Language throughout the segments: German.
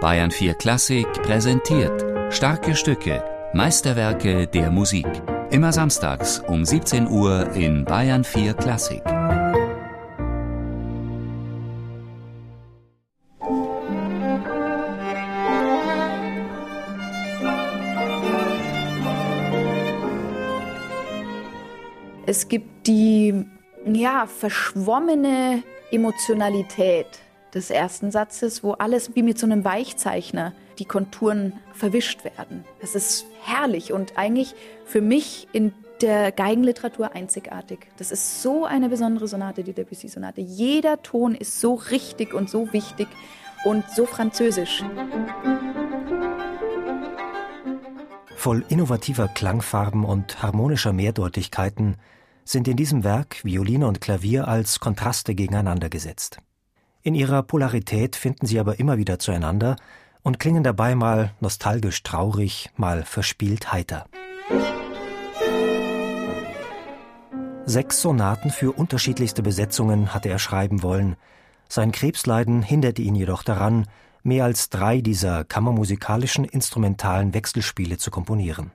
Bayern 4 Klassik präsentiert starke Stücke, Meisterwerke der Musik. Immer samstags um 17 Uhr in Bayern 4 Klassik. Es gibt die ja, verschwommene Emotionalität des ersten Satzes, wo alles wie mit so einem Weichzeichner die Konturen verwischt werden. Das ist herrlich und eigentlich für mich in der Geigenliteratur einzigartig. Das ist so eine besondere Sonate, die Debussy-Sonate. Jeder Ton ist so richtig und so wichtig und so französisch. Voll innovativer Klangfarben und harmonischer Mehrdeutigkeiten sind in diesem Werk Violine und Klavier als Kontraste gegeneinander gesetzt. In ihrer Polarität finden sie aber immer wieder zueinander und klingen dabei mal nostalgisch traurig, mal verspielt heiter. Sechs Sonaten für unterschiedlichste Besetzungen hatte er schreiben wollen. Sein Krebsleiden hinderte ihn jedoch daran, mehr als drei dieser kammermusikalischen instrumentalen Wechselspiele zu komponieren.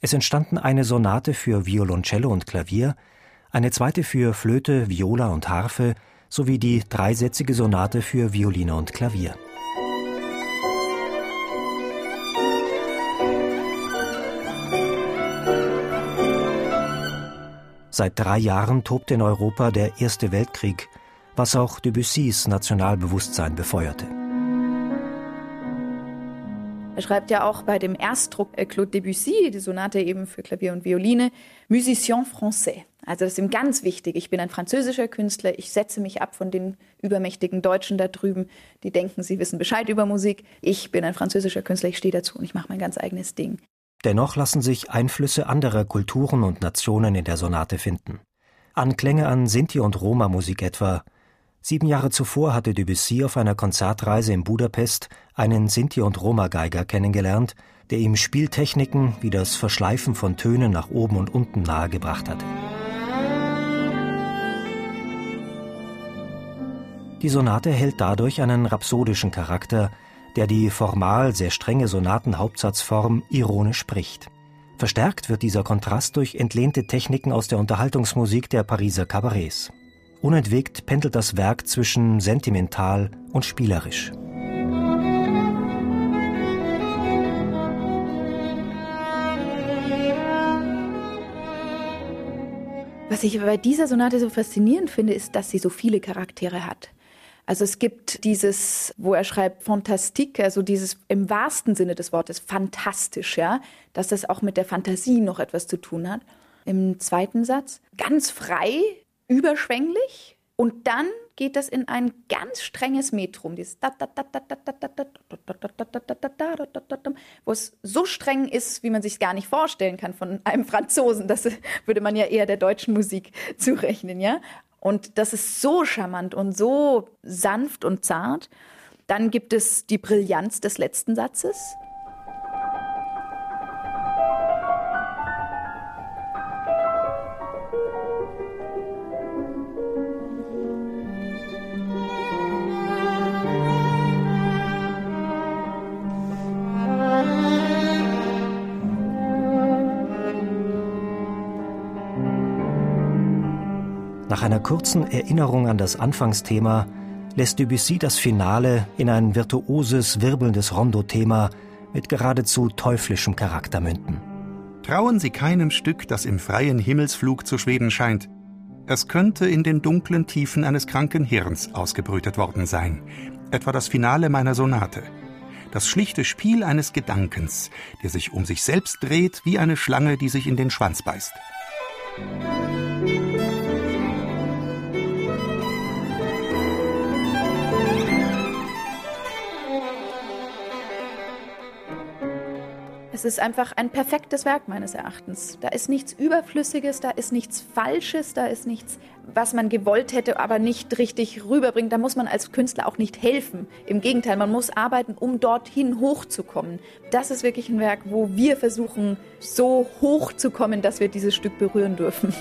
Es entstanden eine Sonate für Violoncello und Klavier, eine zweite für Flöte, Viola und Harfe sowie die dreisätzige Sonate für Violine und Klavier. Seit drei Jahren tobte in Europa der Erste Weltkrieg, was auch Debussys Nationalbewusstsein befeuerte. Er schreibt ja auch bei dem Erstdruck äh, Claude Debussy, die Sonate eben für Klavier und Violine, Musicien français. Also das ist ihm ganz wichtig. Ich bin ein französischer Künstler. Ich setze mich ab von den übermächtigen Deutschen da drüben, die denken, sie wissen Bescheid über Musik. Ich bin ein französischer Künstler. Ich stehe dazu und ich mache mein ganz eigenes Ding. Dennoch lassen sich Einflüsse anderer Kulturen und Nationen in der Sonate finden. Anklänge an Sinti- und Roma-Musik etwa. Sieben Jahre zuvor hatte Debussy auf einer Konzertreise in Budapest einen Sinti- und Roma-Geiger kennengelernt, der ihm Spieltechniken wie das Verschleifen von Tönen nach oben und unten nahegebracht hatte. Die Sonate erhält dadurch einen rhapsodischen Charakter, der die formal sehr strenge Sonatenhauptsatzform ironisch spricht. Verstärkt wird dieser Kontrast durch entlehnte Techniken aus der Unterhaltungsmusik der Pariser Kabarets. Unentwegt pendelt das Werk zwischen sentimental und spielerisch. Was ich bei dieser Sonate so faszinierend finde, ist, dass sie so viele Charaktere hat. Also es gibt dieses, wo er schreibt, Fantastik, also dieses im wahrsten Sinne des Wortes fantastisch, ja, dass das auch mit der Fantasie noch etwas zu tun hat. Im zweiten Satz ganz frei, überschwänglich und dann geht das in ein ganz strenges Metrum, dieses wo es so streng ist, wie man sich gar nicht vorstellen kann von einem Franzosen. Das würde man ja eher der deutschen Musik zurechnen, ja. Und das ist so charmant und so sanft und zart. Dann gibt es die Brillanz des letzten Satzes. Nach einer kurzen Erinnerung an das Anfangsthema lässt Debussy das Finale in ein virtuoses, wirbelndes Rondo-Thema mit geradezu teuflischem Charakter münden. Trauen Sie keinem Stück, das im freien Himmelsflug zu schweben scheint. Es könnte in den dunklen Tiefen eines kranken Hirns ausgebrütet worden sein, etwa das Finale meiner Sonate. Das schlichte Spiel eines Gedankens, der sich um sich selbst dreht wie eine Schlange, die sich in den Schwanz beißt. Es ist einfach ein perfektes Werk meines Erachtens. Da ist nichts Überflüssiges, da ist nichts Falsches, da ist nichts, was man gewollt hätte, aber nicht richtig rüberbringt. Da muss man als Künstler auch nicht helfen. Im Gegenteil, man muss arbeiten, um dorthin hochzukommen. Das ist wirklich ein Werk, wo wir versuchen, so hoch zu kommen, dass wir dieses Stück berühren dürfen.